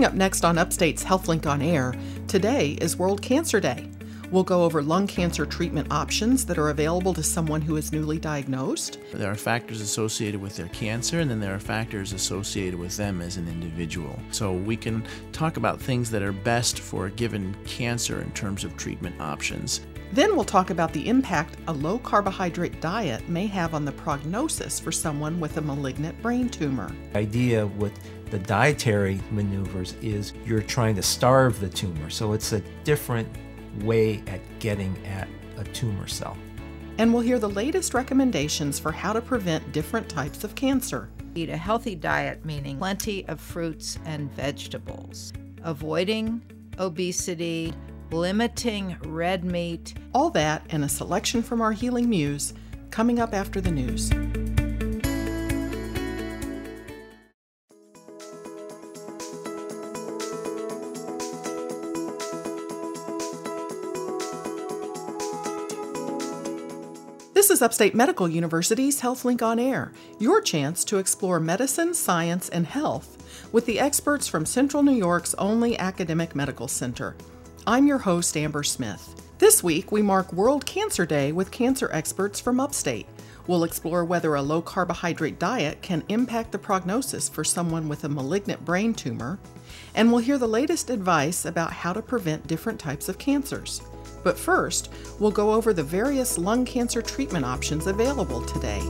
Coming up next on Upstate's HealthLink on Air, today is World Cancer Day. We'll go over lung cancer treatment options that are available to someone who is newly diagnosed. There are factors associated with their cancer, and then there are factors associated with them as an individual. So we can talk about things that are best for a given cancer in terms of treatment options. Then we'll talk about the impact a low carbohydrate diet may have on the prognosis for someone with a malignant brain tumor. The idea with the dietary maneuvers is you're trying to starve the tumor, so it's a different way at getting at a tumor cell. And we'll hear the latest recommendations for how to prevent different types of cancer. Eat a healthy diet, meaning plenty of fruits and vegetables, avoiding obesity, limiting red meat. All that and a selection from our Healing Muse coming up after the news. Is Upstate Medical University's HealthLink on Air, your chance to explore medicine, science, and health with the experts from Central New York's only academic medical center. I'm your host, Amber Smith. This week, we mark World Cancer Day with cancer experts from Upstate. We'll explore whether a low carbohydrate diet can impact the prognosis for someone with a malignant brain tumor, and we'll hear the latest advice about how to prevent different types of cancers. But first, we'll go over the various lung cancer treatment options available today.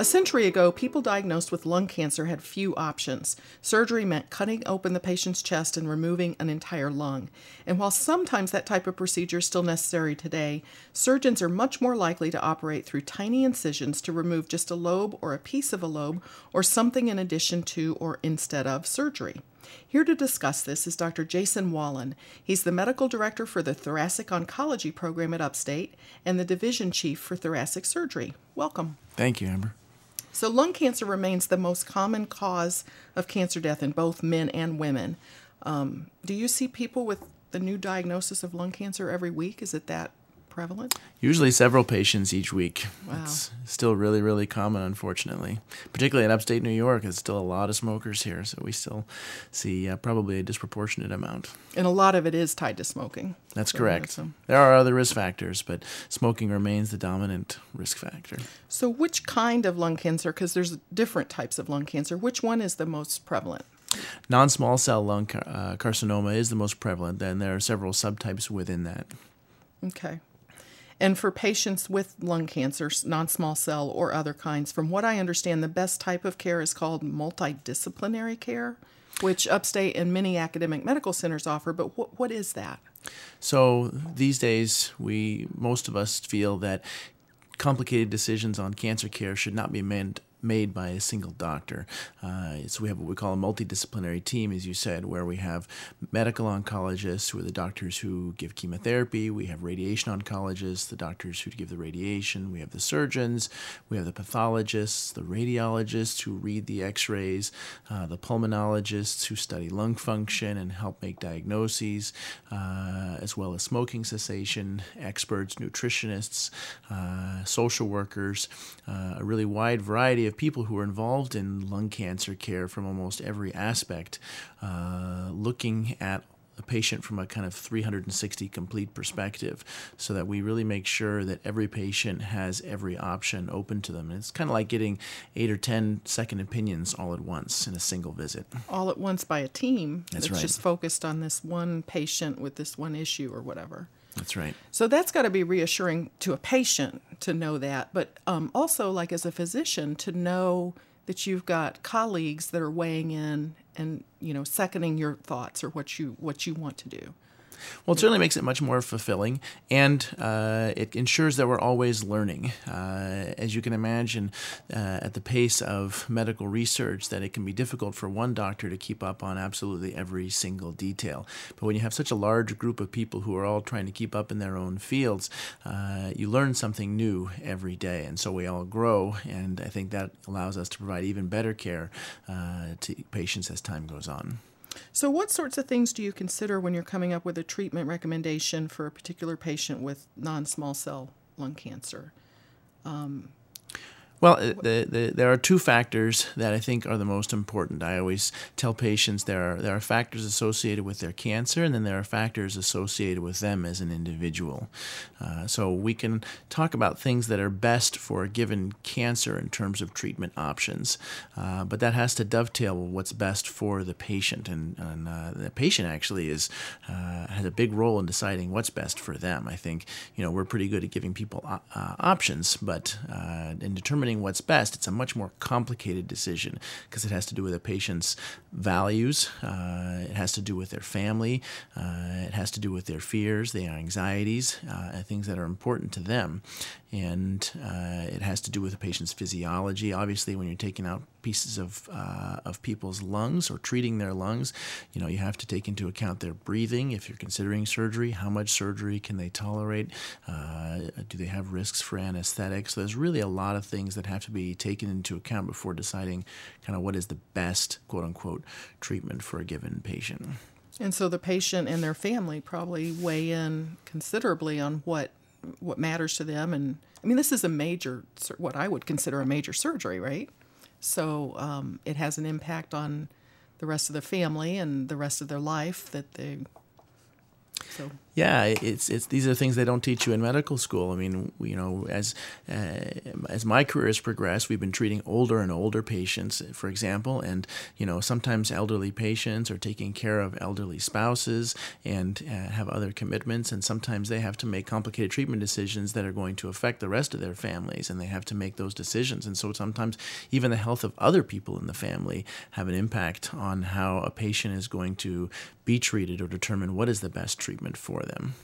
A century ago, people diagnosed with lung cancer had few options. Surgery meant cutting open the patient's chest and removing an entire lung. And while sometimes that type of procedure is still necessary today, surgeons are much more likely to operate through tiny incisions to remove just a lobe or a piece of a lobe or something in addition to or instead of surgery. Here to discuss this is Dr. Jason Wallen. He's the medical director for the Thoracic Oncology Program at Upstate and the division chief for thoracic surgery. Welcome. Thank you, Amber. So, lung cancer remains the most common cause of cancer death in both men and women. Um, do you see people with the new diagnosis of lung cancer every week? Is it that prevalent? Usually several patients each week. Wow. It's still really, really common, unfortunately. Particularly in upstate New York, there's still a lot of smokers here, so we still see uh, probably a disproportionate amount. And a lot of it is tied to smoking. That's So correct. that's a- There are other risk factors, but smoking remains the dominant risk factor. So, which kind of lung cancer, because there's different types of lung cancer, which one is the most prevalent? Non small cell lung car- uh, carcinoma is the most prevalent, and there are several subtypes within that. Okay. And for patients with lung cancer, non small cell or other kinds, from what I understand, the best type of care is called multidisciplinary care, which upstate and many academic medical centers offer. But what, what is that? So these days, we most of us feel that complicated decisions on cancer care should not be made made by a single doctor. Uh, so we have what we call a multidisciplinary team, as you said, where we have medical oncologists, who are the doctors who give chemotherapy. We have radiation oncologists, the doctors who give the radiation. We have the surgeons. We have the pathologists, the radiologists who read the X-rays, uh, the pulmonologists who study lung function and help make diagnoses, uh, as well as smoking cessation experts, nutritionists, uh, social workers, uh, a really wide variety of people who are involved in lung cancer care from almost every aspect, uh, looking at a patient from a kind of 360 complete perspective so that we really make sure that every patient has every option open to them. And it's kind of like getting eight or ten second opinions all at once in a single visit. All at once by a team That's right. just focused on this one patient with this one issue or whatever. That's right. So that's got to be reassuring to a patient to know that, but um, also, like as a physician, to know that you've got colleagues that are weighing in and you know seconding your thoughts or what you what you want to do. Well, it certainly makes it much more fulfilling, and uh, it ensures that we're always learning. Uh, as you can imagine, uh, at the pace of medical research, that it can be difficult for one doctor to keep up on absolutely every single detail. But when you have such a large group of people who are all trying to keep up in their own fields, uh, you learn something new every day, and so we all grow. And I think that allows us to provide even better care uh, to patients as time goes on. So, what sorts of things do you consider when you're coming up with a treatment recommendation for a particular patient with non small cell lung cancer? Um, Well, the, the, there are two factors that I think are the most important. I always tell patients there are there are factors associated with their cancer, and then there are factors associated with them as an individual. Uh, so we can talk about things that are best for a given cancer in terms of treatment options, uh, but that has to dovetail with what's best for the patient, and, and uh, the patient actually is uh, has a big role in deciding what's best for them. I think you know we're pretty good at giving people uh, options, but uh, in determining determining what's best, it's a much more complicated decision because it has to do with a patient's values, uh, it has to do with their family, uh, it has to do with their fears, their anxieties, uh, things that are important to them. And uh, it has to do with the patient's physiology. Obviously, when you're taking out pieces of uh, of people's lungs or treating their lungs, you know you have to take into account their breathing. If you're considering surgery, how much surgery can they tolerate? Uh, do they have risks for anesthetics? So there's really a lot of things that have to be taken into account before deciding kind of what is the best quote unquote treatment for a given patient. And so the patient and their family probably weigh in considerably on what what matters to them. And I mean, this is a major, what I would consider a major surgery, right? So um, it has an impact on the rest of the family and the rest of their life that they. So yeah, it's it's these are things they don't teach you in medical school. I mean, you know, as uh, as my career has progressed, we've been treating older and older patients, for example, and you know, sometimes elderly patients are taking care of elderly spouses and uh, have other commitments, and sometimes they have to make complicated treatment decisions that are going to affect the rest of their families, and they have to make those decisions. And so sometimes even the health of other people in the family have an impact on how a patient is going to be treated or determine what is the best treatment for them.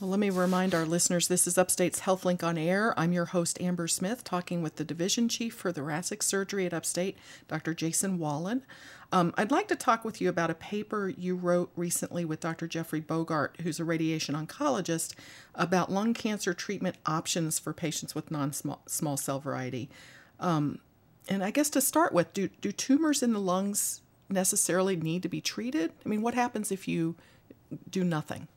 Well, let me remind our listeners this is Upstate's HealthLink on Air. I'm your host, Amber Smith, talking with the Division Chief for Thoracic Surgery at Upstate, Dr. Jason Wallen. Um, I'd like to talk with you about a paper you wrote recently with Dr. Jeffrey Bogart, who's a radiation oncologist, about lung cancer treatment options for patients with non small cell variety. Um, and I guess to start with, do, do tumors in the lungs necessarily need to be treated? I mean, what happens if you do nothing?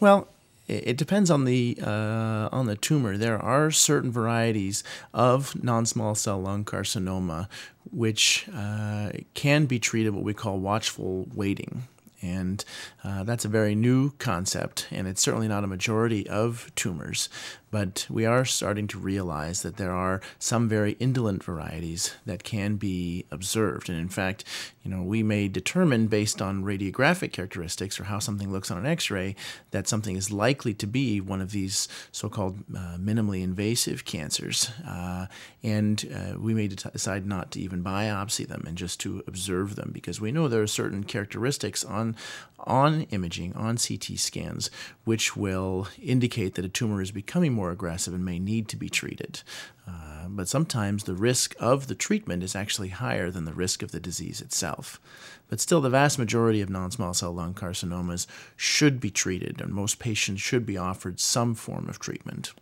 Well, it depends on the uh, on the tumor. There are certain varieties of non-small cell lung carcinoma which uh, can be treated what we call watchful waiting. And uh, that's a very new concept, and it's certainly not a majority of tumors. But we are starting to realize that there are some very indolent varieties that can be observed. And in fact, you know, we may determine based on radiographic characteristics or how something looks on an x-ray that something is likely to be one of these so-called uh, minimally invasive cancers. Uh, and uh, we may de- decide not to even biopsy them and just to observe them because we know there are certain characteristics on on imaging, on CT scans, which will indicate that a tumor is becoming more aggressive and may need to be treated. Uh, but sometimes the risk of the treatment is actually higher than the risk of the disease itself. But still, the vast majority of non small cell lung carcinomas should be treated, and most patients should be offered some form of treatment.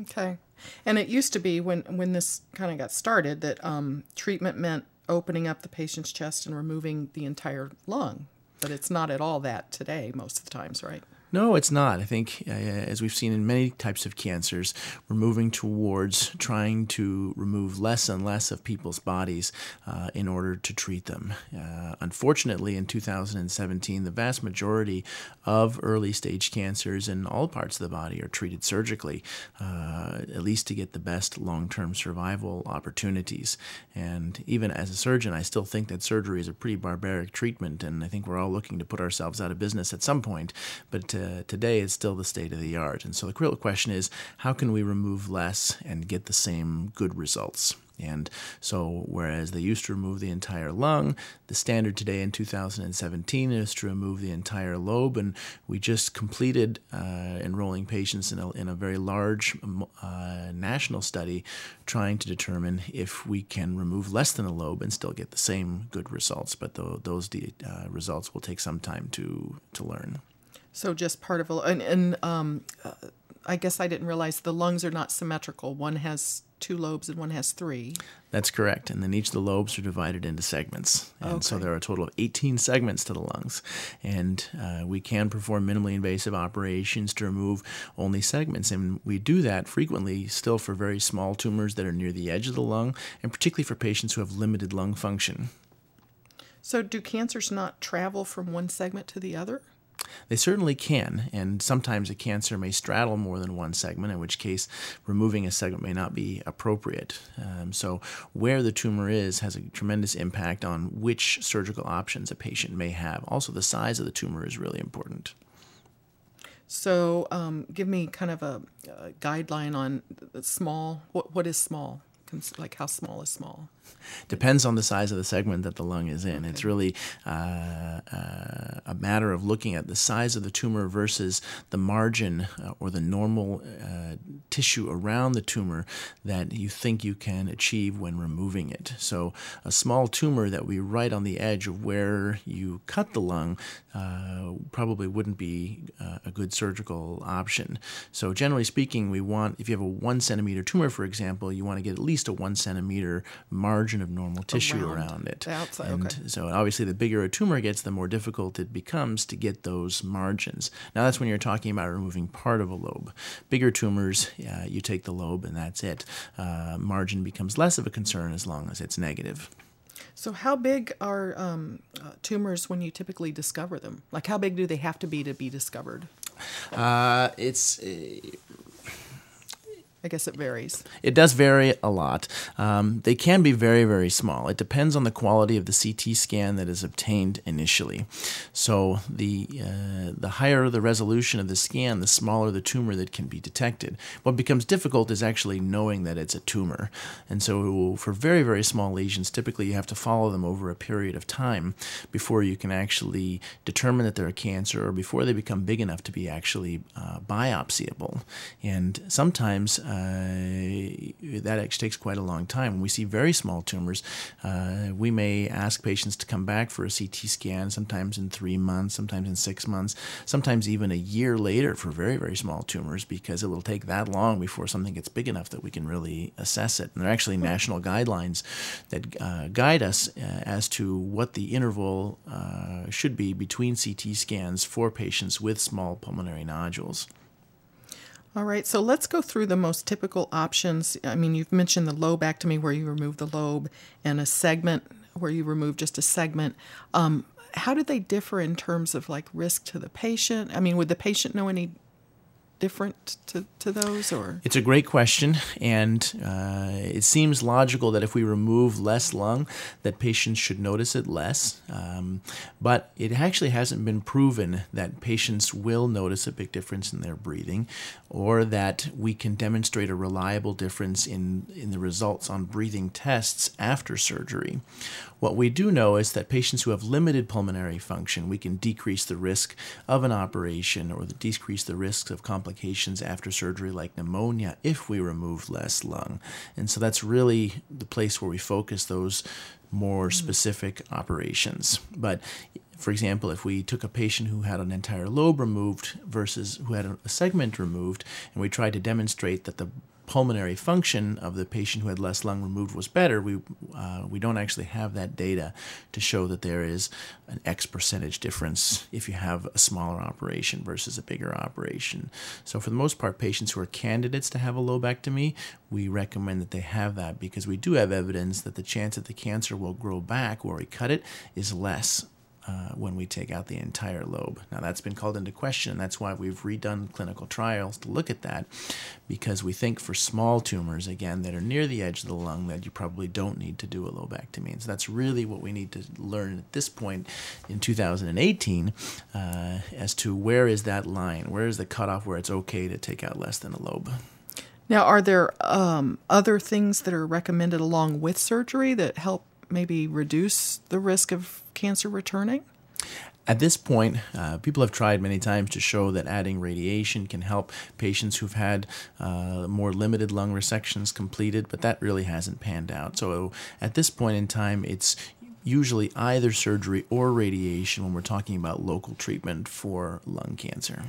Okay. And it used to be when, when this kind of got started that um, treatment meant opening up the patient's chest and removing the entire lung but it's not at all that today most of the times, right? No, it's not. I think, uh, as we've seen in many types of cancers, we're moving towards trying to remove less and less of people's bodies uh, in order to treat them. Uh, unfortunately, in 2017, the vast majority of early stage cancers in all parts of the body are treated surgically, uh, at least to get the best long term survival opportunities. And even as a surgeon, I still think that surgery is a pretty barbaric treatment, and I think we're all looking to put ourselves out of business at some point. But uh, today is still the state of the art. And so the real question is how can we remove less and get the same good results? And so, whereas they used to remove the entire lung, the standard today in 2017 is to remove the entire lobe. And we just completed uh, enrolling patients in a, in a very large uh, national study trying to determine if we can remove less than a lobe and still get the same good results. But those uh, results will take some time to, to learn. So just part of a and, and um, uh, I guess I didn't realize the lungs are not symmetrical. One has two lobes and one has three. That's correct. And then each of the lobes are divided into segments. And so there are a total of 18 segments to the lungs. And uh, we can perform minimally invasive operations to remove only segments. And we do that frequently still for very small tumors that are near the edge of the lung, and particularly for patients who have limited lung function. So, do cancers not travel from one segment to the other? They certainly can, and sometimes a cancer may straddle more than one segment, in which case removing a segment may not be appropriate. Um, so, where the tumor is has a tremendous impact on which surgical options a patient may have. Also, the size of the tumor is really important. So, um, give me kind of a, a guideline on small. What what is small? Like how small is small? Depends on the size of the segment that the lung is in. It's really uh, uh, a matter of looking at the size of the tumor versus the margin uh, or the normal uh, tissue around the tumor that you think you can achieve when removing it. So, a small tumor that we right on the edge of where you cut the lung uh, probably wouldn't be uh, a good surgical option. So, generally speaking, we want, if you have a one centimeter tumor, for example, you want to get at least a one centimeter margin of normal tissue Around around, it. outside, and okay. so, obviously, the bigger a tumor gets, the more difficult it becomes to get those margins. Now, that's when you're talking about removing part of a lobe. Bigger tumors, uh, you take the lobe and that's it. Uh, margin becomes less of a concern as long as it's negative. So, how big are um, uh, tumors when you typically discover them? Like, how big do they have to be to be discovered? Uh, it's uh, I guess it varies. It does vary a lot. Um, they can be very, very small. It depends on the quality of the CT scan that is obtained initially. So the uh, the higher the resolution of the scan, the smaller the tumor that can be detected. What becomes difficult is actually knowing that it's a tumor. And so for very, very small lesions, typically you have to follow them over a period of time before you can actually determine that they're a cancer or before they become big enough to be actually uh, biopsyable. And sometimes uh, that actually takes quite a long time. When we see very small tumors, uh, we may ask patients to come back for a CT scan, sometimes in three months, sometimes in six months, sometimes even a year later for very, very small tumors because it will take that long before something gets big enough that we can really assess it. And there are actually national guidelines that uh, guide us uh, as to what the interval uh, should be between CT scans for patients with small pulmonary nodules. All right, so let's go through the most typical options. I mean, you've mentioned the lobectomy where you remove the lobe and a segment where you remove just a segment. Um, how do they differ in terms of like risk to the patient? I mean, would the patient know any different to, to those or? It's a great question, and uh, it seems logical that if we remove less lung, that patients should notice it less. Um, but it actually hasn't been proven that patients will notice a big difference in their breathing, or that we can demonstrate a reliable difference in, in the results on breathing tests after surgery. What we do know is that patients who have limited pulmonary function, we can decrease the risk of an operation or decrease the risks of complications after surgery like pneumonia if we remove less lung. And so that's really the place where we focus those more mm. specific operations. But for example, if we took a patient who had an entire lobe removed versus who had a segment removed, and we tried to demonstrate that the pulmonary function of the patient who had less lung removed was better, we uh, we don't actually have that data to show that there is an X percentage difference if you have a smaller operation versus a bigger operation. So for the most part, patients who are candidates to have a lobectomy, we recommend that they have that because we do have evidence that the chance that the cancer will grow back where we cut it is less uh, when we take out the entire lobe. Now, that's been called into question, that's why we've redone clinical trials to look at that, because we think for small tumors, again, that are near the edge of the lung, that you probably don't need to do a lobectomy. And so that's really what we need to learn at this point in 2018 uh, as to where is that line? Where is the cutoff where it's okay to take out less than a lobe? Now, are there um, other things that are recommended along with surgery that help maybe reduce the risk of cancer returning? At this point, uh, people have tried many times to show that adding radiation can help patients who've had uh, more limited lung resections completed, but that really hasn't panned out. So at this point in time, it's usually either surgery or radiation when we're talking about local treatment for lung cancer.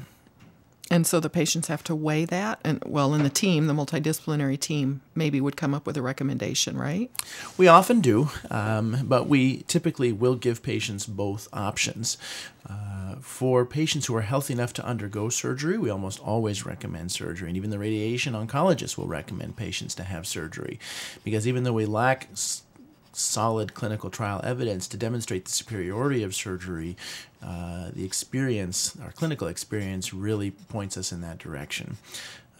And so the patients have to weigh that, and well, in the team, the multidisciplinary team, maybe would come up with a recommendation, right? We often do, um, but we typically will give patients both options. Uh, for patients who are healthy enough to undergo surgery, we almost always recommend surgery, and even the radiation oncologist will recommend patients to have surgery, because even though we lack solid clinical trial evidence to demonstrate the superiority of surgery, uh, the experience, our clinical experience, really points us in that direction.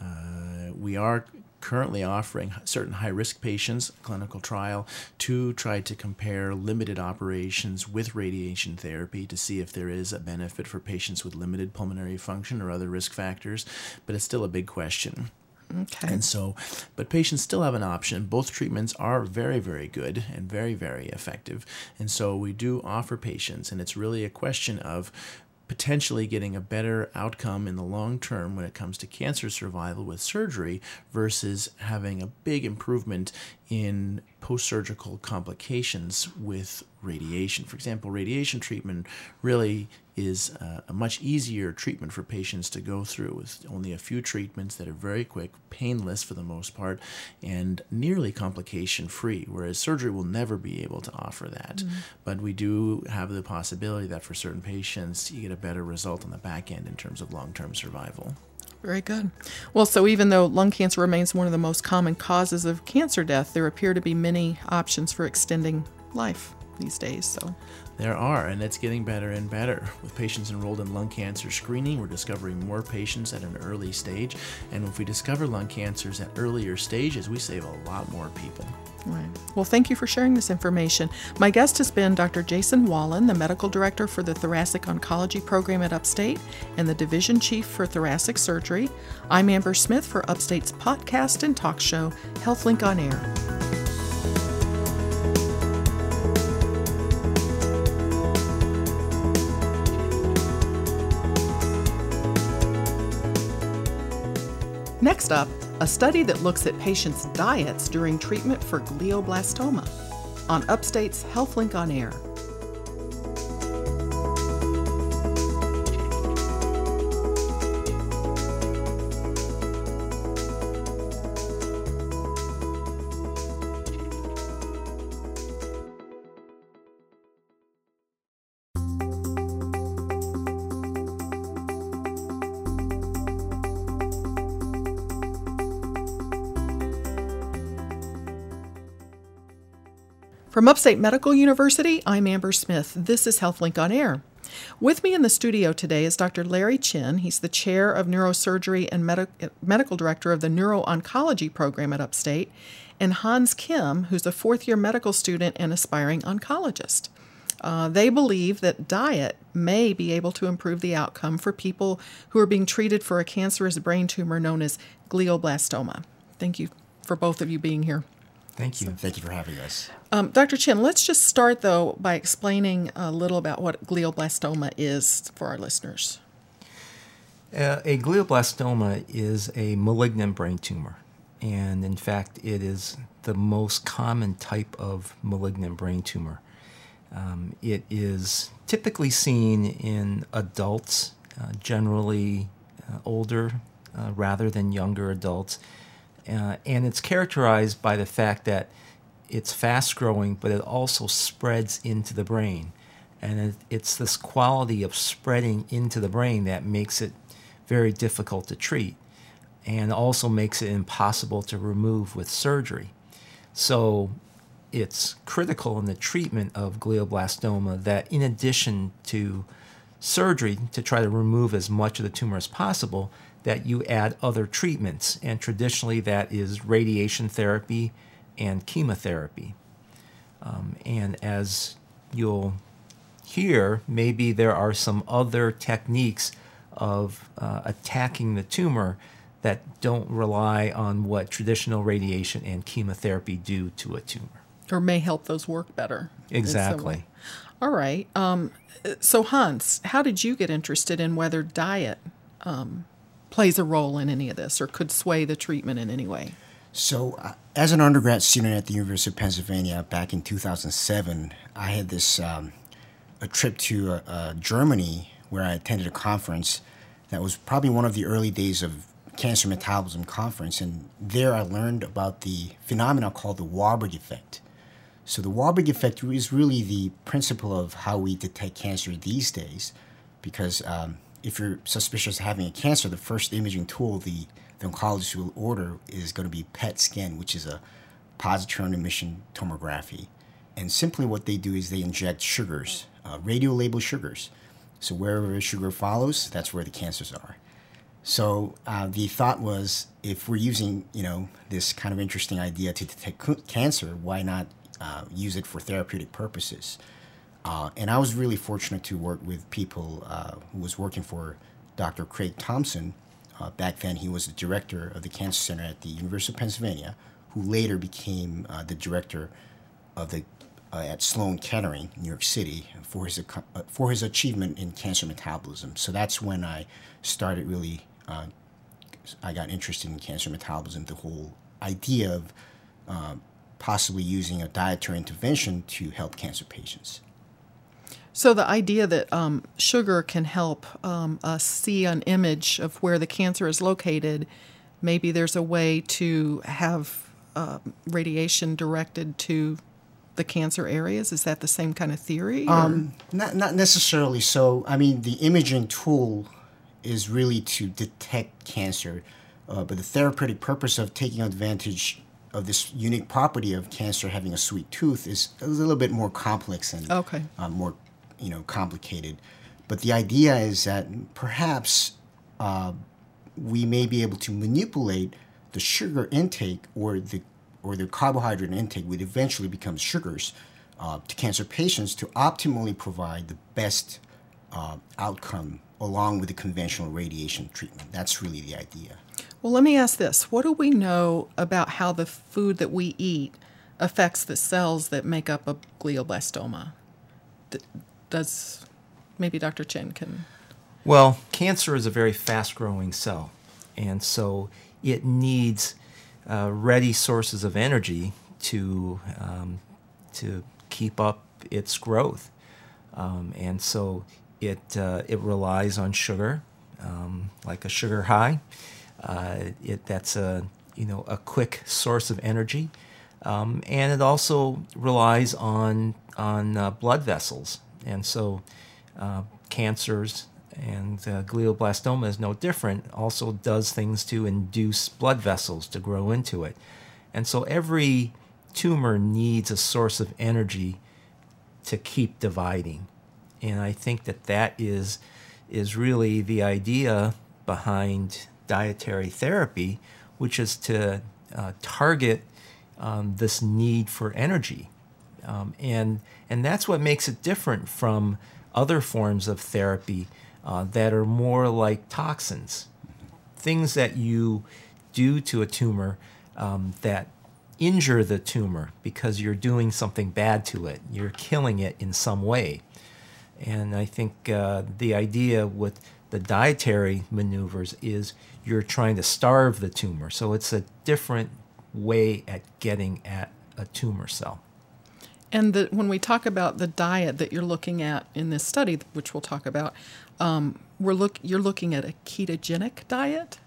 Uh, we are currently offering certain high risk patients clinical trial to try to compare limited operations with radiation therapy to see if there is a benefit for patients with limited pulmonary function or other risk factors, but it's still a big question. Okay. And so, but patients still have an option. Both treatments are very, very good and very, very effective. And so we do offer patients, and it's really a question of potentially getting a better outcome in the long term when it comes to cancer survival with surgery versus having a big improvement in post surgical complications with radiation. For example, radiation treatment really is a much easier treatment for patients to go through with only a few treatments that are very quick, painless for the most part, and nearly complication free, whereas surgery will never be able to offer that. Mm-hmm. But we do have the possibility that for certain patients, you get a better result on the back end in terms of long term survival. Very good. Well, so even though lung cancer remains one of the most common causes of cancer death, there appear to be many options for extending life these days. So there are, and it's getting better and better. With patients enrolled in lung cancer screening, we're discovering more patients at an early stage. And if we discover lung cancers at earlier stages, we save a lot more people. Right. Well, thank you for sharing this information. My guest has been Dr. Jason Wallen, the medical director for the Thoracic Oncology Program at Upstate and the division chief for thoracic surgery. I'm Amber Smith for Upstate's podcast and talk show, HealthLink on Air. Next up, a study that looks at patients' diets during treatment for glioblastoma on Upstate's HealthLink on Air. From Upstate Medical University, I'm Amber Smith. This is HealthLink on Air. With me in the studio today is Dr. Larry Chin. He's the chair of neurosurgery and Medi- medical director of the neuro oncology program at Upstate, and Hans Kim, who's a fourth year medical student and aspiring oncologist. Uh, they believe that diet may be able to improve the outcome for people who are being treated for a cancerous brain tumor known as glioblastoma. Thank you for both of you being here. Thank you. So, thank you for having us. Um, Dr. Chin, let's just start though by explaining a little about what glioblastoma is for our listeners. Uh, a glioblastoma is a malignant brain tumor, and in fact, it is the most common type of malignant brain tumor. Um, it is typically seen in adults, uh, generally uh, older uh, rather than younger adults uh, and it's characterized by the fact that it's fast growing, but it also spreads into the brain. And it, it's this quality of spreading into the brain that makes it very difficult to treat and also makes it impossible to remove with surgery. So it's critical in the treatment of glioblastoma that, in addition to surgery to try to remove as much of the tumor as possible, that you add other treatments, and traditionally that is radiation therapy and chemotherapy. Um, and as you'll hear, maybe there are some other techniques of uh, attacking the tumor that don't rely on what traditional radiation and chemotherapy do to a tumor. Or may help those work better. Exactly. All right. Um, so, Hans, how did you get interested in whether diet um, plays a role in any of this or could sway the treatment in any way? So, uh, as an undergrad student at the University of Pennsylvania back in 2007, I had this um, a trip to uh, uh, Germany where I attended a conference that was probably one of the early days of Cancer Metabolism Conference, and there I learned about the phenomenon called the Warburg effect. So the Warburg effect is really the principle of how we detect cancer these days, because um, if you're suspicious of having a cancer, the first imaging tool the, the oncologist will order is going to be PET scan, which is a positron emission tomography. And simply what they do is they inject sugars, uh, radio labeled sugars. So wherever sugar follows, that's where the cancers are. So uh, the thought was, if we're using, you know, this kind of interesting idea to detect cancer, why not uh, use it for therapeutic purposes? Uh, and I was really fortunate to work with people uh, who was working for Dr. Craig Thompson. Uh, back then, he was the director of the Cancer Center at the University of Pennsylvania, who later became uh, the director of the at Sloan Kettering, New York City, for his for his achievement in cancer metabolism. So that's when I started really uh, I got interested in cancer metabolism, the whole idea of uh, possibly using a dietary intervention to help cancer patients. So the idea that um, sugar can help um, us see an image of where the cancer is located, maybe there's a way to have uh, radiation directed to the cancer areas. Is that the same kind of theory? Um, not not necessarily. So I mean, the imaging tool is really to detect cancer, uh, but the therapeutic purpose of taking advantage of this unique property of cancer having a sweet tooth is a little bit more complex and okay. uh, more, you know, complicated. But the idea is that perhaps uh, we may be able to manipulate the sugar intake or the or the carbohydrate intake, which eventually becomes sugars, uh, to cancer patients to optimally provide the best uh, outcome along with the conventional radiation treatment. That's really the idea. Well, let me ask this What do we know about how the food that we eat affects the cells that make up a glioblastoma? Does maybe Dr. Chin can. Well, cancer is a very fast growing cell, and so it needs uh, ready sources of energy to, um, to keep up its growth. Um, and so it, uh, it relies on sugar, um, like a sugar high. Uh, it, that's a, you know, a quick source of energy. Um, and it also relies on, on uh, blood vessels. And so uh, cancers and uh, glioblastoma is no different, also does things to induce blood vessels to grow into it. And so every tumor needs a source of energy to keep dividing. And I think that that is, is really the idea behind dietary therapy, which is to uh, target um, this need for energy. Um, and, and that's what makes it different from other forms of therapy uh, that are more like toxins, things that you do to a tumor um, that injure the tumor because you're doing something bad to it. You're killing it in some way. And I think uh, the idea with the dietary maneuvers is you're trying to starve the tumor. So it's a different way at getting at a tumor cell. And the, when we talk about the diet that you're looking at in this study, which we'll talk about, um, we're look you're looking at a ketogenic diet.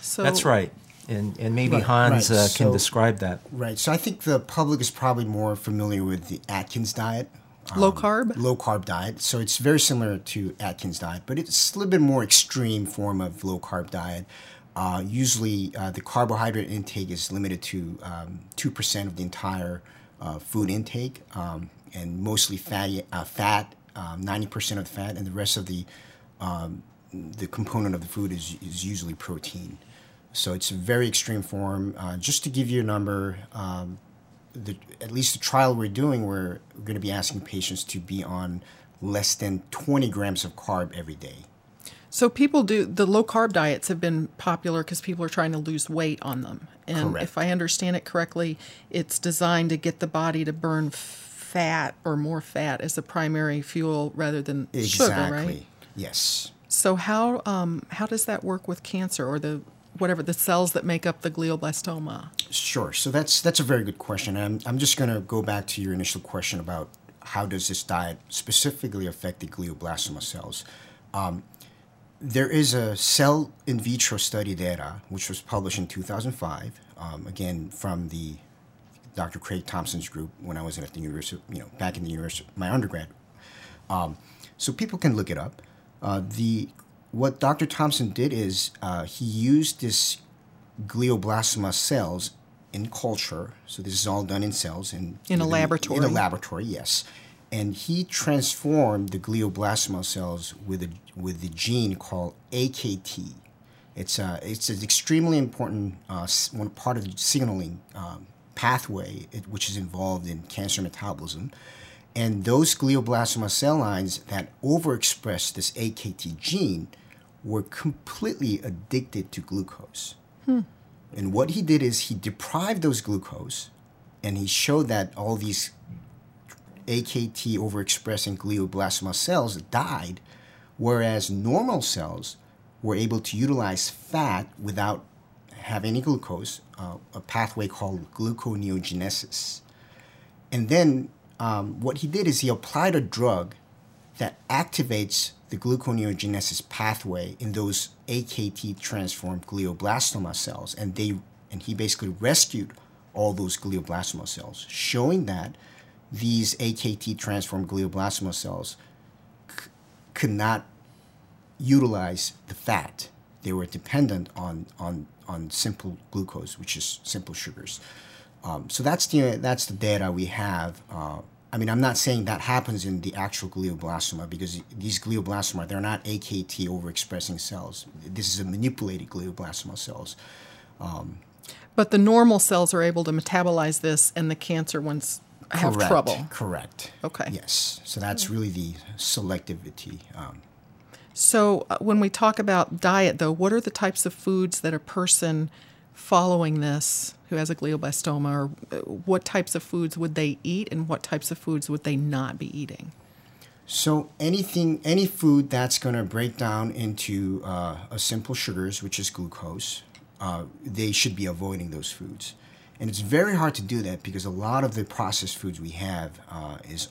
So that's right, and and maybe right, Hans right. Uh, can so, describe that. Right. So I think the public is probably more familiar with the Atkins diet, um, low carb? Low carb diet. So it's very similar to Atkins diet, but it's a little bit more extreme form of low carb diet. Uh, usually, uh, the carbohydrate intake is limited to um, two um, percent of the entire uh, food intake, um, and mostly fatty uh, fat, um, ninety percent of the fat, and the rest of the um, the component of the food is is usually protein. So it's a very extreme form. Uh, just to give you a number, the, at least the trial we're doing, we're, we're going to be asking patients to be on less than 20 grams of carb every day. So people do the low carb diets have been popular because people are trying to lose weight on them. And Correct. if I understand it correctly, it's designed to get the body to burn fat or more fat as the primary fuel rather than exactly. sugar, right? Yes. So how um, how does that work with cancer or the whatever the cells that make up the glioblastoma? Sure. So that's that's a very good question. I'm I'm just going to go back to your initial question about how does this diet specifically affect the glioblastoma cells. Um, there is a cell in vitro study data which was published in 2005, um, again from the Dr. Craig Thompson's group when I was at the university, you know, back in the university, my undergrad. Um, so people can look it up. Uh, the what Dr. Thompson did is uh, he used this glioblastoma cells in culture. So this is all done in cells in In a laboratory. In a laboratory, yes. And he transformed the glioblastoma cells with a with the gene called AKT. It's a it's an extremely important uh, one part of the signaling um, pathway, it, which is involved in cancer metabolism. And those glioblastoma cell lines that overexpress this AKT gene were completely addicted to glucose. And what he did is he deprived those glucose, and he showed that all these AKT overexpressing glioblastoma cells died, whereas normal cells were able to utilize fat without having any glucose, uh, a pathway called gluconeogenesis. And then um, what he did is he applied a drug that activates the gluconeogenesis pathway in those AKT transformed glioblastoma cells, and they and he basically rescued all those glioblastoma cells, showing that these AKT transformed glioblastoma cells c- could not utilize the fat. They were dependent on on on simple glucose, which is simple sugars. Um, so that's the that's the data we have. Uh, I mean, I'm not saying that happens in the actual glioblastoma because these glioblastoma they're not AKT overexpressing cells. This is a manipulated glioblastoma cells. But the normal cells are able to metabolize this, and the cancer ones have Correct. trouble. Correct. Okay. Yes. So that's really the selectivity. Um, So, uh, when we talk about diet, though, what are the types of foods that a person following this who has a glioblastoma, or uh, what types of foods would they eat, and what types of foods would they not be eating? So anything, any food that's going to break down into uh, a simple sugars, which is glucose, uh, they should be avoiding those foods. And it's very hard to do that because a lot of the processed foods we have uh, is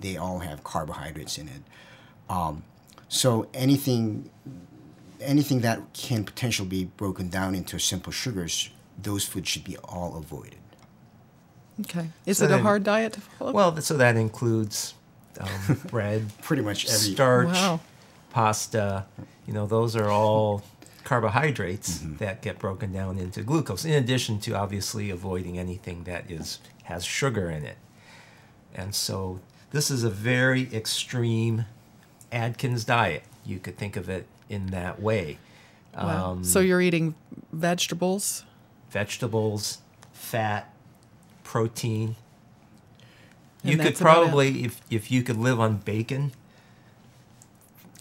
they all have carbohydrates in it. Um, so anything, anything that can potentially be broken down into simple sugars, those foods should be all avoided. Okay. Is So it a hard diet to follow? Well, so that includes um, bread, Pretty much every. starch, Wow. pasta. You know, those are all carbohydrates that get broken down into glucose. In addition to obviously avoiding anything that is has sugar in it. And so this is a very extreme Atkins diet. You could think of it in that way. Wow. Um, so you're eating vegetables. vegetables, fat, protein. And you could that's about it. probably, if if you could live on bacon,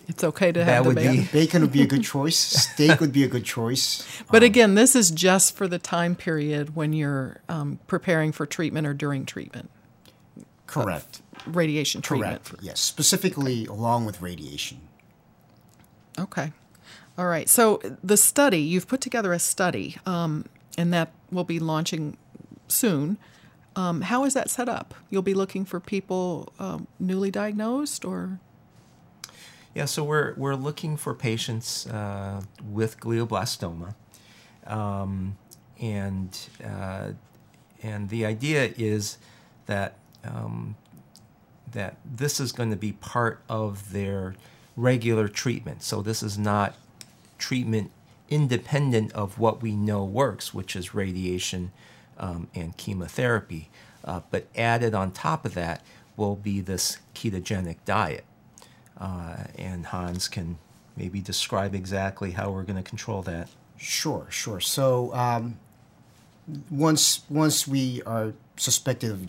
It's okay to that have the would bacon. be Bacon would be a good choice. Steak would be a good choice. But again, this is just for the time period when you're um, preparing for treatment or during treatment, Correct. radiation treatment. Correct. Yes, specifically along with radiation. Okay. All right. So the study, you've put together a study, um, and that will be launching soon. Um, how is that set up? You'll be looking for people um, newly diagnosed or? Yeah, so we're we're looking for patients uh, with glioblastoma, um, and uh, and the idea is that um, that this is going to be part of their regular treatment. So this is not treatment independent of what we know works, which is radiation um, and chemotherapy. Uh, but added on top of that will be this ketogenic diet. Uh, and Hans can maybe describe exactly how we're going to control that. Sure, sure. So um, once once we are suspected of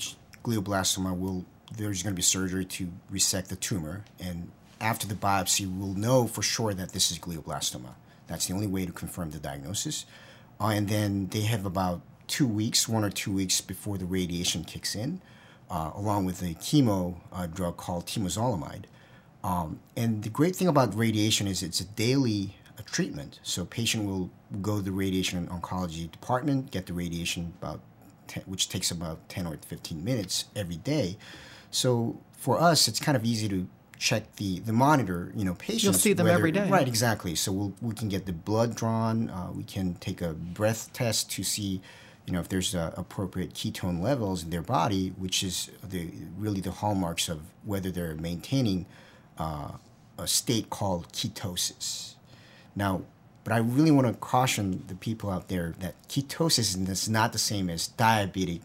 glioblastoma, we'll, there's going to be surgery to resect the tumor, and after the biopsy, we'll know for sure that this is glioblastoma. That's the only way to confirm the diagnosis. Uh, and then they have about two weeks, one or two weeks before the radiation kicks in, uh, along with a chemo uh, drug called temozolomide. Um, and the great thing about radiation is it's a daily uh, treatment. So patient will go to the radiation oncology department, get the radiation about, 10, which takes about 10 or 15 minutes every day. So for us, it's kind of easy to check the the monitor, you know, patients. You'll see them whether- every day. right? Exactly. So we'll, we can get the blood drawn. Uh, we can take a breath test to see, you know, if there's uh, appropriate ketone levels in their body, which is the really the hallmarks of whether they're maintaining uh, a state called ketosis. Now, but I really want to caution the people out there that ketosis is not the same as diabetic.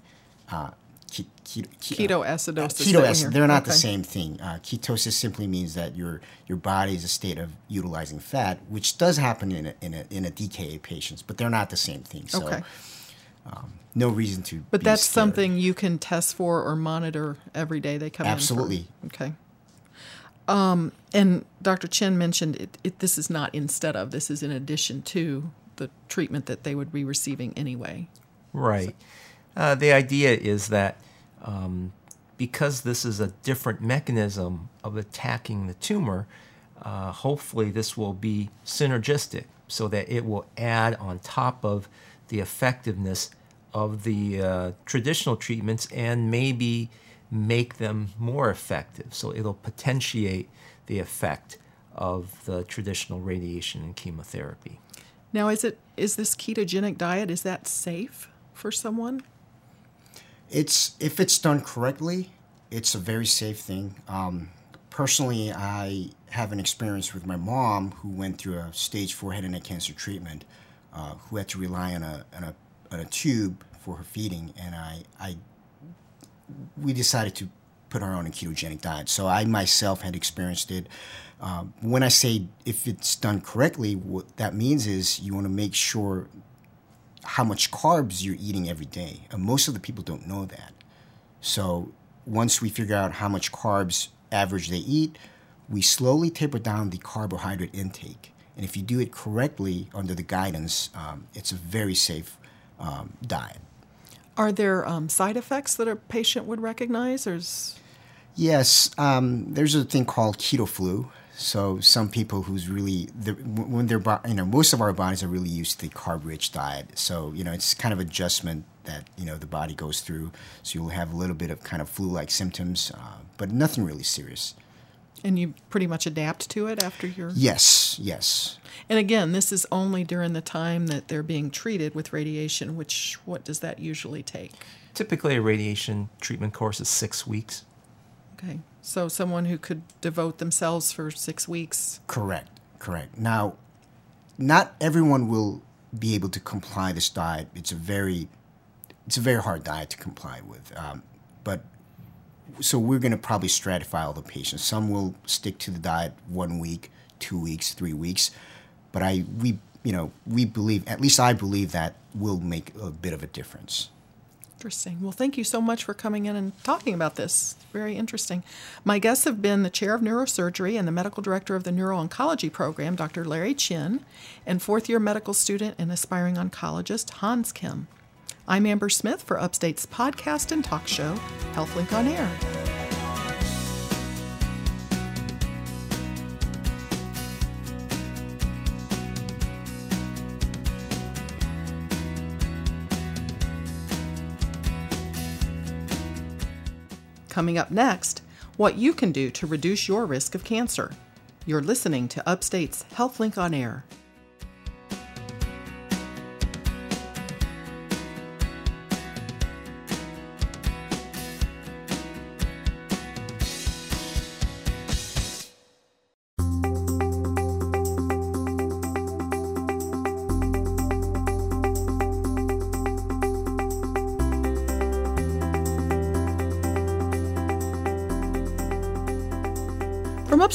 Uh, ke- ke- ke- Ketoacidosis Ketoacidosis. They're not the same thing. Uh, ketosis simply means that your your body is a state of utilizing fat, which does happen in a, in a, in a DKA patients, but they're not the same thing. So, Okay. no reason to. But that's scared. something you can test for or monitor every day they come Absolutely. Okay. Um, and Dr. Chin mentioned it, it, this is not instead of, this is in addition to the treatment that they would be receiving anyway. Right. Uh, the idea is that um, because this is a different mechanism of attacking the tumor, uh, hopefully this will be synergistic so that it will add on top of the effectiveness of the uh, traditional treatments and maybe make them more effective. So it'll potentiate the effect of the traditional radiation and chemotherapy. Now, is it is this ketogenic diet is that safe for someone? It's if it's done correctly, it's a very safe thing. Um, personally, I have an experience with my mom who went through a stage four head and neck cancer treatment, uh, who had to rely on a, on a on a tube for her feeding, and I I we decided to put her on a ketogenic diet. So I myself had experienced it. Um, when I say if it's done correctly, what that means is you want to make sure how much carbs you're eating every day. And most of the people don't know that. So once we figure out how much carbs average they eat, we slowly taper down the carbohydrate intake. And if you do it correctly under the guidance, um, it's a very safe um, diet. Are there um, side effects that a patient would recognize? Or is, Yes, um, there's a thing called keto flu. So some people who's really the, when they're you know most of our bodies are really used to the carb rich diet. So you know it's kind of adjustment that you know the body goes through. So you'll have a little bit of kind of flu like symptoms, uh, but nothing really serious. And you pretty much adapt to it after your. Yes, yes. And again, this is only during the time that they're being treated with radiation. Which what does that usually take? Typically, a radiation treatment course is six weeks. Okay, so someone who could devote themselves for six weeks. Correct, correct. Now, not everyone will be able to comply this diet. It's a very, it's a very hard diet to comply with. Um, but so we're going to probably stratify all the patients. Some will stick to the diet one week, two weeks, three weeks. But I, we, you know, we believe, at least I believe that will make a bit of a difference. Interesting. Well, thank you so much for coming in and talking about this. Very interesting. My guests have been the chair of neurosurgery and the medical director of the neuro-oncology program, Dr. Larry Chin, and fourth year medical student and aspiring oncologist, Hans Kim. I'm Amber Smith for Upstate's podcast and talk show, HealthLink on Air. Coming up next, what you can do to reduce your risk of cancer. You're listening to Upstate's HealthLink on Air.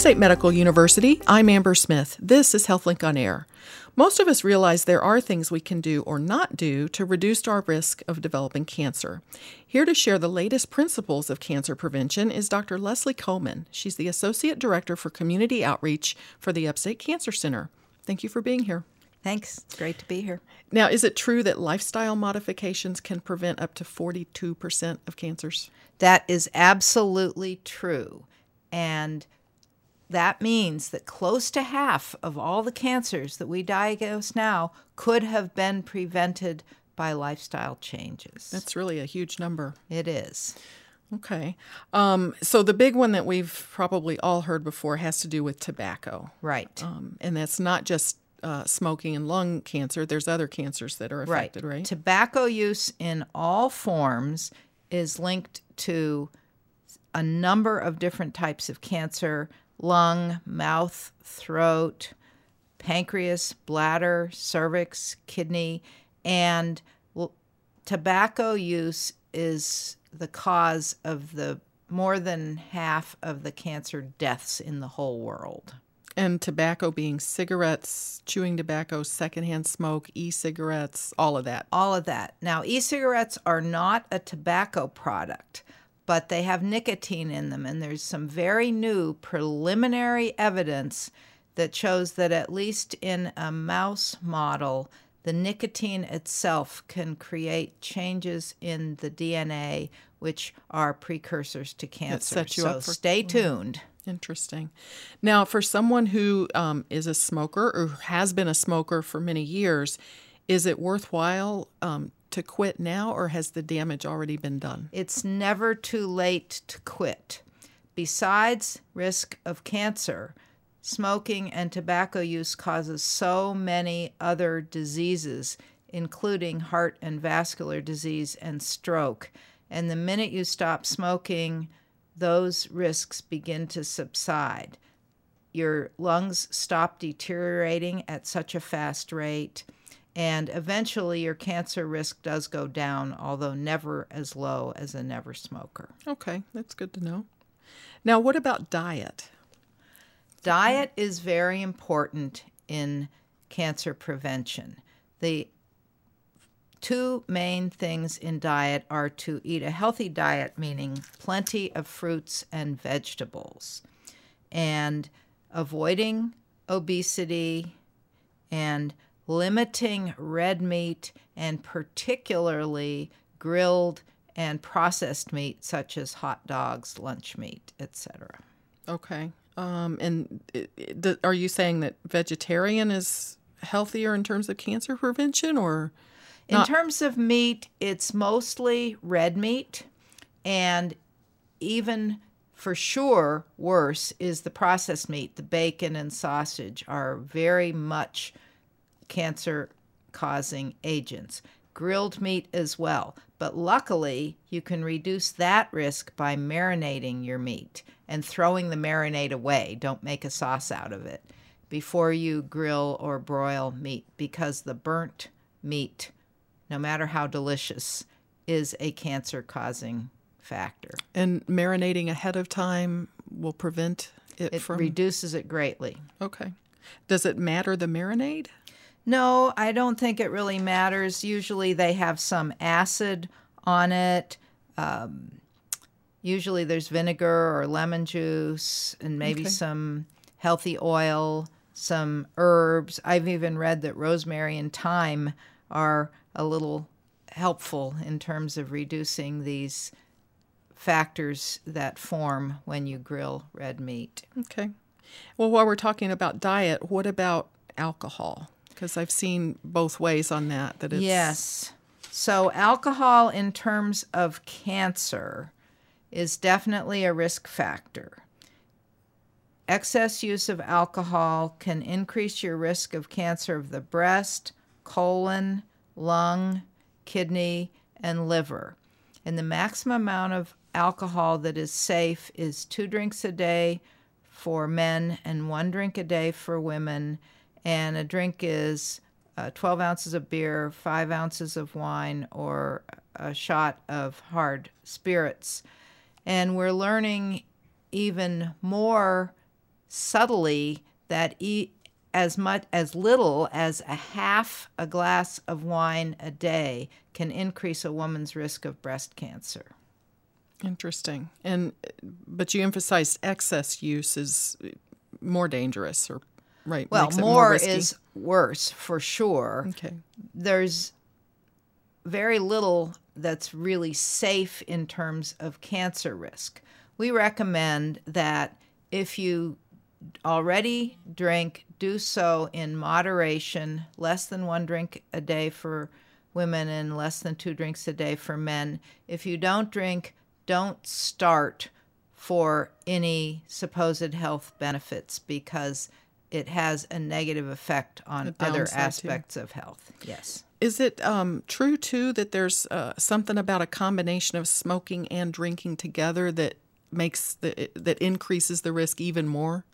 Upstate Medical University, I'm Amber Smith. This is HealthLink on Air. Most of us realize there are things we can do or not do to reduce our risk of developing cancer. Here to share the latest principles of cancer prevention is Dr. Leslie Kohman. She's the Associate Director for Community Outreach for the Upstate Cancer Center. Thank you for being here. Thanks. It's great to be here. Now, is it true that lifestyle modifications can prevent up to 42% of cancers? That is absolutely true. And that means that close to half of all the cancers that we diagnose now could have been prevented by lifestyle changes. That's really a huge number. it is. Okay. Um, so the big one that we've probably all heard before has to do with tobacco. Right. Um, and that's not just uh, smoking and lung cancer. There's other cancers that are affected, right? Tobacco use in all forms is linked to a number of different types of cancer lung, mouth, throat, pancreas, bladder, cervix, kidney, and tobacco use is the cause of the more than half of the cancer deaths in the whole world. and tobacco being cigarettes, chewing tobacco, secondhand smoke, e-cigarettes, all of that. all of that. Now, e cigarettes are not a tobacco product, but they have nicotine in them. And there's some very new preliminary evidence that shows that, at least in a mouse model, the nicotine itself can create changes in the DNA, which are precursors to cancer. sets you so up for- stay tuned. Interesting. Now, for someone who um, is a smoker or has been a smoker for many years, is it worthwhile um, to quit now, or has the damage already been done? It's never too late to quit. Besides risk of cancer, smoking and tobacco use causes so many other diseases, including heart and vascular disease and stroke. And the minute you stop smoking, those risks begin to subside. Your lungs stop deteriorating at such a fast rate, and eventually your cancer risk does go down, although never as low as a never smoker. Okay, that's good to know. Now, what about diet? Diet is very important in cancer prevention. The two main things in diet are to eat a healthy diet, meaning plenty of fruits and vegetables, and avoiding obesity and limiting red meat and particularly grilled and processed meat such as hot dogs, lunch meat, etc. Okay. Um, and it, it, the, are you saying that vegetarian is healthier in terms of cancer prevention, or In terms of meat, it's mostly red meat, and even for sure worse is the processed meat. The bacon and sausage are very much cancer causing agents. Grilled meat as well. But luckily, you can reduce that risk by marinating your meat and throwing the marinade away. Don't make a sauce out of it before you grill or broil meat because the burnt meat, no matter how delicious, is a cancer causing factor. and marinating ahead of time will prevent it, It from? reduces it greatly. okay. Does it matter the marinade? No, I don't think it really matters. Usually they have some acid on it. Um, usually there's vinegar or lemon juice and maybe Okay. some healthy oil, some herbs. I've even read that rosemary and thyme are a little helpful in terms of reducing these factors that form when you grill red meat. Okay. Well, while we're talking about diet, what about alcohol? Because I've seen both ways on that. That it's Yes. So, alcohol in terms of cancer is definitely a risk factor. Excess use of alcohol can increase your risk of cancer of the breast, colon, lung, kidney, and liver. And the maximum amount of alcohol that is safe is two drinks a day for men and one drink a day for women. And a drink is uh, 12 ounces of beer, five ounces of wine, or a shot of hard spirits. And we're learning even more subtly that e- as much as little as a half a glass of wine a day can increase a woman's risk of breast cancer. interesting. And but you emphasized excess use is more dangerous, or right? Well, it more, is worse for sure. okay. there's very little that's really safe in terms of cancer risk. We recommend that if you already drink, do so in moderation, less than one drink a day for women and less than two drinks a day for men. If you don't drink, don't start for any supposed health benefits because it has a negative effect on other too. aspects of health. Yes. Is it um, true too that there's uh, something about a combination of smoking and drinking together that makes the that increases the risk even more?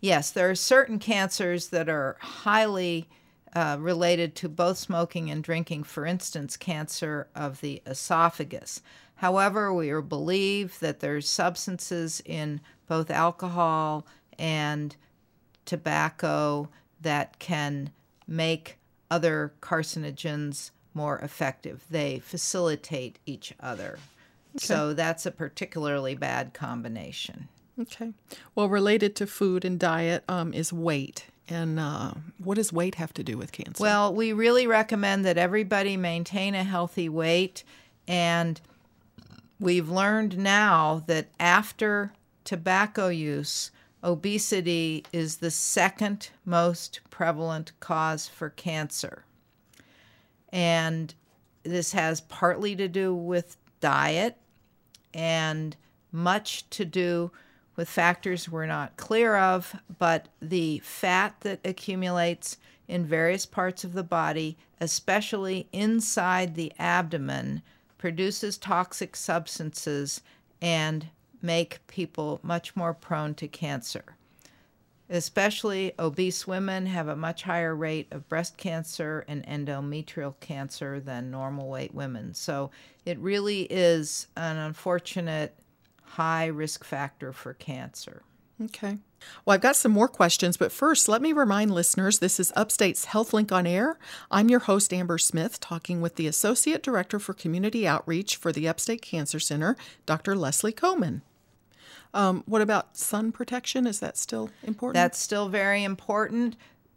Yes, there are certain cancers that are highly uh, related to both smoking and drinking. For instance, cancer of the esophagus. However, we believe that there's substances in both alcohol and tobacco that can make other carcinogens more effective. They facilitate each other. So that's a particularly bad combination. Okay. Well, related to food and diet um, is weight. And uh, what does weight have to do with cancer? Well, we really recommend that everybody maintain a healthy weight. And we've learned now that after tobacco use, obesity is the second most prevalent cause for cancer. And this has partly to do with diet and much to do with factors we're not clear of, but the fat that accumulates in various parts of the body, especially inside the abdomen, produces toxic substances and make people much more prone to cancer. Especially obese women have a much higher rate of breast cancer and endometrial cancer than normal weight women. So it really is an unfortunate high risk factor for cancer. Okay. Well, I've got some more questions, but first, let me remind listeners this is Upstate's HealthLink on Air. I'm your host, Amber Smith, talking with the Associate Director for Community Outreach for the Upstate Cancer Center, Dr. Leslie Kohman. Um, what about sun protection? Is that still important? That's still very important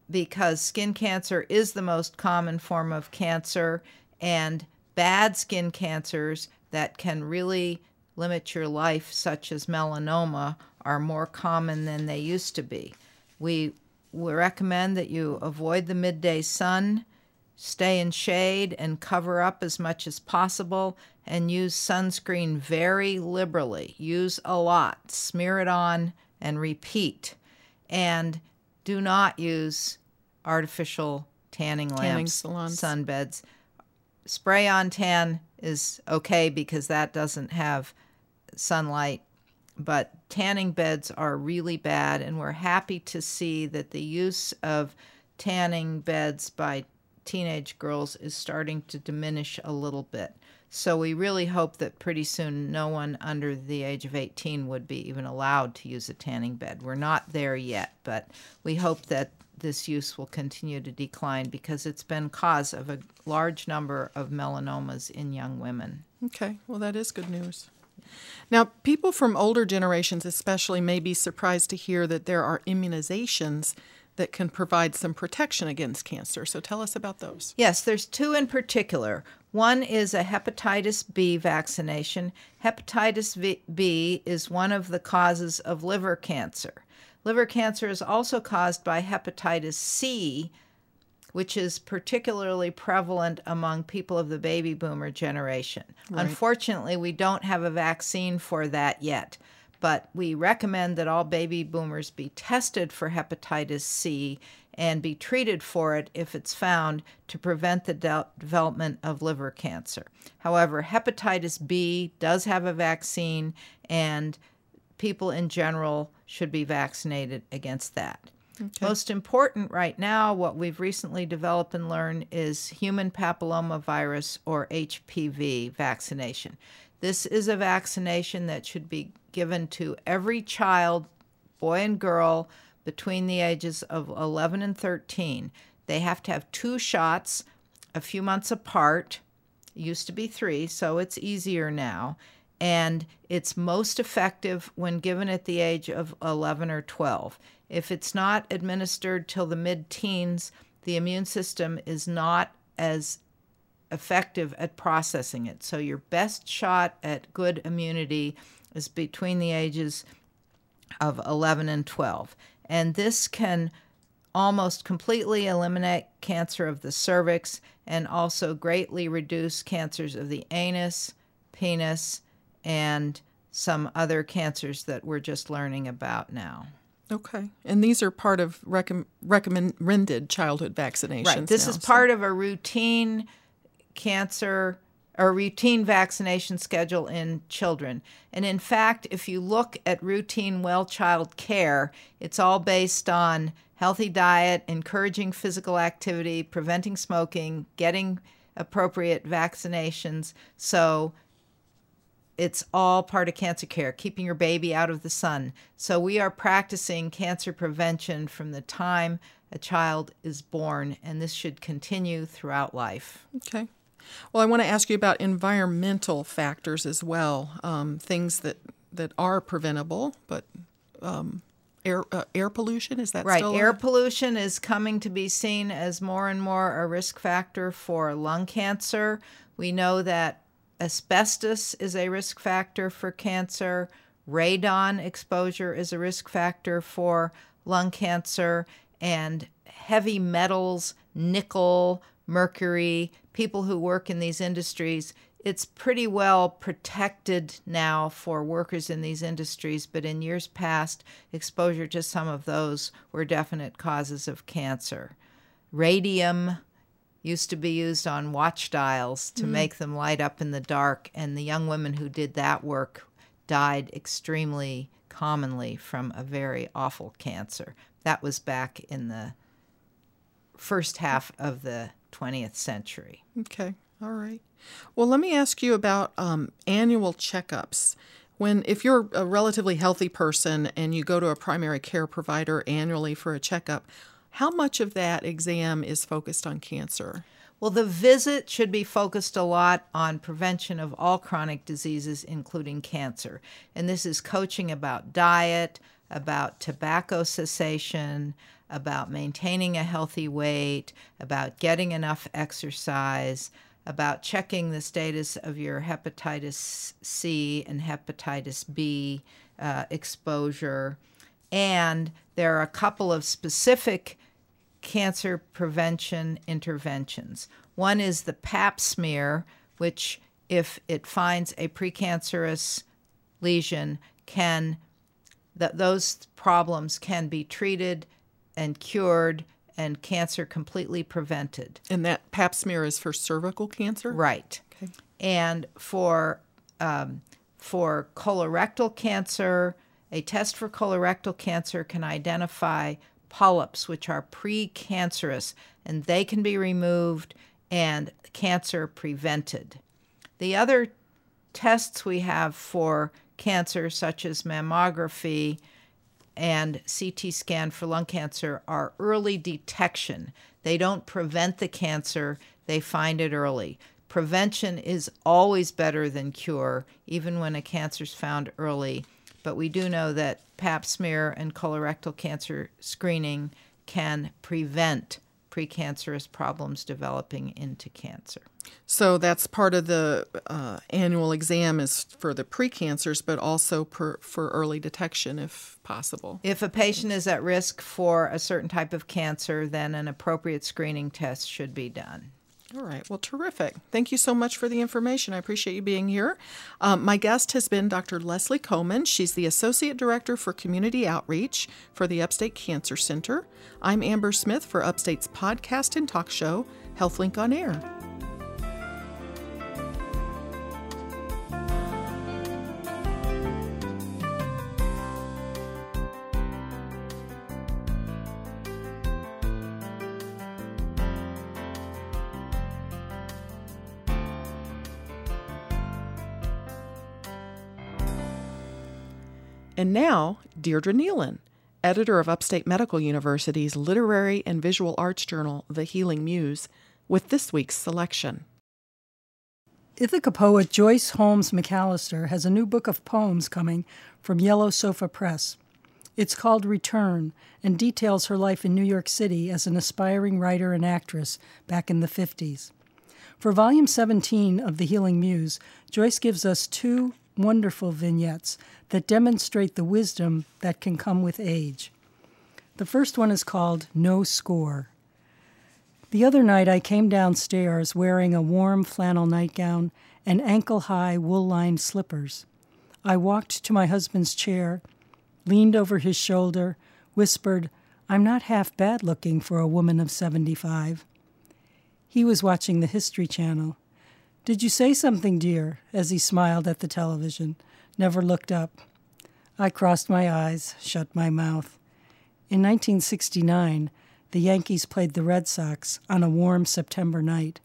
because skin cancer is the most common form of cancer, and bad skin cancers that can really limit your life, such as melanoma, are more common than they used to be. We, we recommend that you avoid the midday sun, stay in shade, and cover up as much as possible, and use sunscreen very liberally. Use a lot, smear it on, and repeat. And do not use artificial tanning lamps, Tanning salons. sunbeds. Spray on tan is okay because that doesn't have sunlight, but tanning beds are really bad, and we're happy to see that the use of tanning beds by teenage girls is starting to diminish a little bit. So we really hope that pretty soon no one under the age of 18 would be even allowed to use a tanning bed. We're not there yet, but we hope that this use will continue to decline because it's been cause of a large number of melanomas in young women. Okay, well, that is good news. Now, people from older generations, especially, may be surprised to hear that there are immunizations that can provide some protection against cancer. So tell us about those. Yes, there's two in particular. One is a hepatitis B vaccination. Hepatitis B is one of the causes of liver cancer. Liver cancer is also caused by hepatitis C, which is particularly prevalent among people of the baby boomer generation. Unfortunately, we don't have a vaccine for that yet, but we recommend that all baby boomers be tested for hepatitis C and be treated for it if it's found to prevent the de- development of liver cancer. However, hepatitis B does have a vaccine, and people in general should be vaccinated against that. Most important right now, what we've recently developed and learned is human papillomavirus or HPV vaccination. This is a vaccination that should be given to every child, boy and girl, between the ages of 11 and 13. They have to have two shots a few months apart. It used to be three, so it's easier now. And it's most effective when given at the age of 11 or 12. If it's not administered till the mid teens, the immune system is not as effective at processing it. So, your best shot at good immunity is between the ages of 11 and 12. And this can almost completely eliminate cancer of the cervix and also greatly reduce cancers of the anus, penis, and some other cancers that we're just learning about now. Okay. And these are part of recomm- recommended childhood vaccinations. Right. This now, is so- part of a routine cancer or routine vaccination schedule in children. And in fact, if you look at routine well child care, it's all based on healthy diet, encouraging physical activity, preventing smoking, getting appropriate vaccinations. So it's all part of cancer care, keeping your baby out of the sun. So we are practicing cancer prevention from the time a child is born, and this should continue throughout life. Okay. Well, I want to ask you about environmental factors as well, um, things that, that are preventable, but um, air uh, air pollution is that Right. still Air a- pollution is coming to be seen as more and more a risk factor for lung cancer. We know that asbestos is a risk factor for cancer. Radon exposure is a risk factor for lung cancer. And heavy metals, nickel, mercury, people who work in these industries, it's pretty well protected now for workers in these industries, but in years past, exposure to some of those were definite causes of cancer. Radium used to be used on watch dials to mm. make them light up in the dark, and the young women who did that work died extremely commonly from a very awful cancer. That was back in the first half of the 20th century. Okay. All right. Well, let me ask you about um, annual checkups. When if you're a relatively healthy person and you go to a primary care provider annually for a checkup, how much of that exam is focused on cancer? Well, the visit should be focused a lot on prevention of all chronic diseases, including cancer. And this is coaching about diet, about tobacco cessation, about maintaining a healthy weight, about getting enough exercise, about checking the status of your hepatitis C and hepatitis B uh, exposure. And there are a couple of specific cancer prevention interventions. One is the pap smear, which, if it finds a precancerous lesion, can that those problems can be treated and cured and cancer completely prevented. And that pap smear is for cervical cancer? Right. Okay. And for um, for colorectal cancer, a test for colorectal cancer can identify polyps, which are precancerous, and they can be removed and cancer prevented. The other tests we have for cancer, such as mammography and CT scan for lung cancer, are early detection. They don't prevent the cancer, they find it early. Prevention is always better than cure, even when a cancer is found early. But we do know that pap smear and colorectal cancer screening can prevent precancerous problems developing into cancer. So that's part of the uh, annual exam is for the precancers, but also per, for early detection if possible. If a patient is at risk for a certain type of cancer, then an appropriate screening test should be done. All right. Well, terrific. Thank you so much for the information. I appreciate you being here. Um, my guest has been Dr. Leslie Kohman. She's the Associate Director for Community Outreach for the Upstate Cancer Center. I'm Amber Smith for Upstate's podcast and talk show, HealthLink on Air. And now, Deirdre Neilen, editor of Upstate Medical University's literary and visual arts journal, The Healing Muse, with this week's selection. Ithaca poet Joyce Holmes McAllister has a new book of poems coming from Yellow Sofa Press. It's called Return and details her life in New York City as an aspiring writer and actress back in the 50s. For volume 17 of The Healing Muse, Joyce gives us two wonderful vignettes that demonstrate the wisdom that can come with age. The first one is called No Score. The other night I came downstairs wearing a warm flannel nightgown and ankle high wool lined slippers. I walked to my husband's chair, leaned over his shoulder, whispered, I'm not half bad looking for a woman of 75. He was watching the History Channel. Did you say something, dear? as he smiled at the television, never looked up. I crossed my eyes, shut my mouth. In 1969, the Yankees played the Red Sox on a warm September night.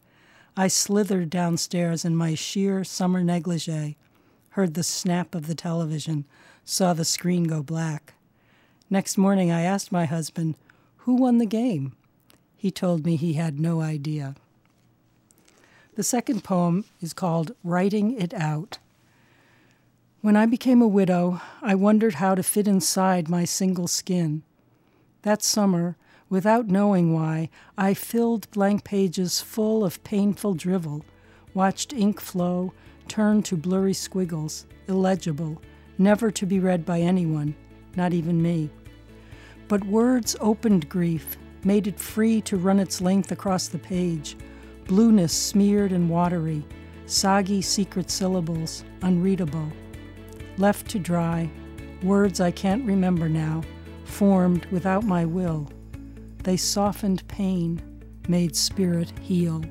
I slithered downstairs in my sheer summer negligee, heard the snap of the television, saw the screen go black. Next morning, I asked my husband, Who won the game? He told me he had no idea. The second poem is called Writing It Out. When I became a widow, I wondered how to fit inside my single skin. That summer, without knowing why, I filled blank pages full of painful drivel, watched ink flow, turn to blurry squiggles, illegible, never to be read by anyone, not even me. But words opened grief, made it free to run its length across the page blueness smeared and watery, soggy secret syllables, unreadable. Left to dry, words I can't remember now, formed without my will. They softened pain, made spirit heal.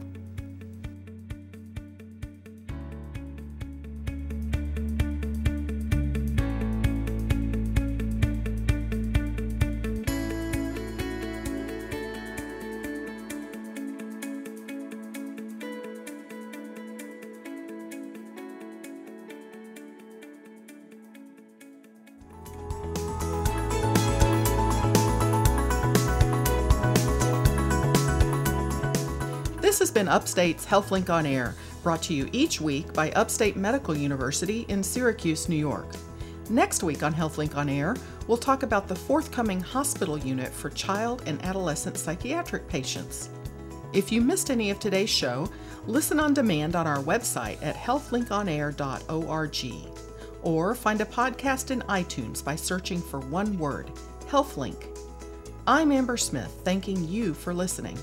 Upstate's HealthLink on Air, brought to you each week by Upstate Medical University in Syracuse, New York. Next week on HealthLink on Air, we'll talk about the forthcoming hospital unit for child and adolescent psychiatric patients. If you missed any of today's show, listen on demand on our website at healthlinkonair.org or find a podcast in iTunes by searching for one word, HealthLink. I'm Amber Smith, thanking you for listening.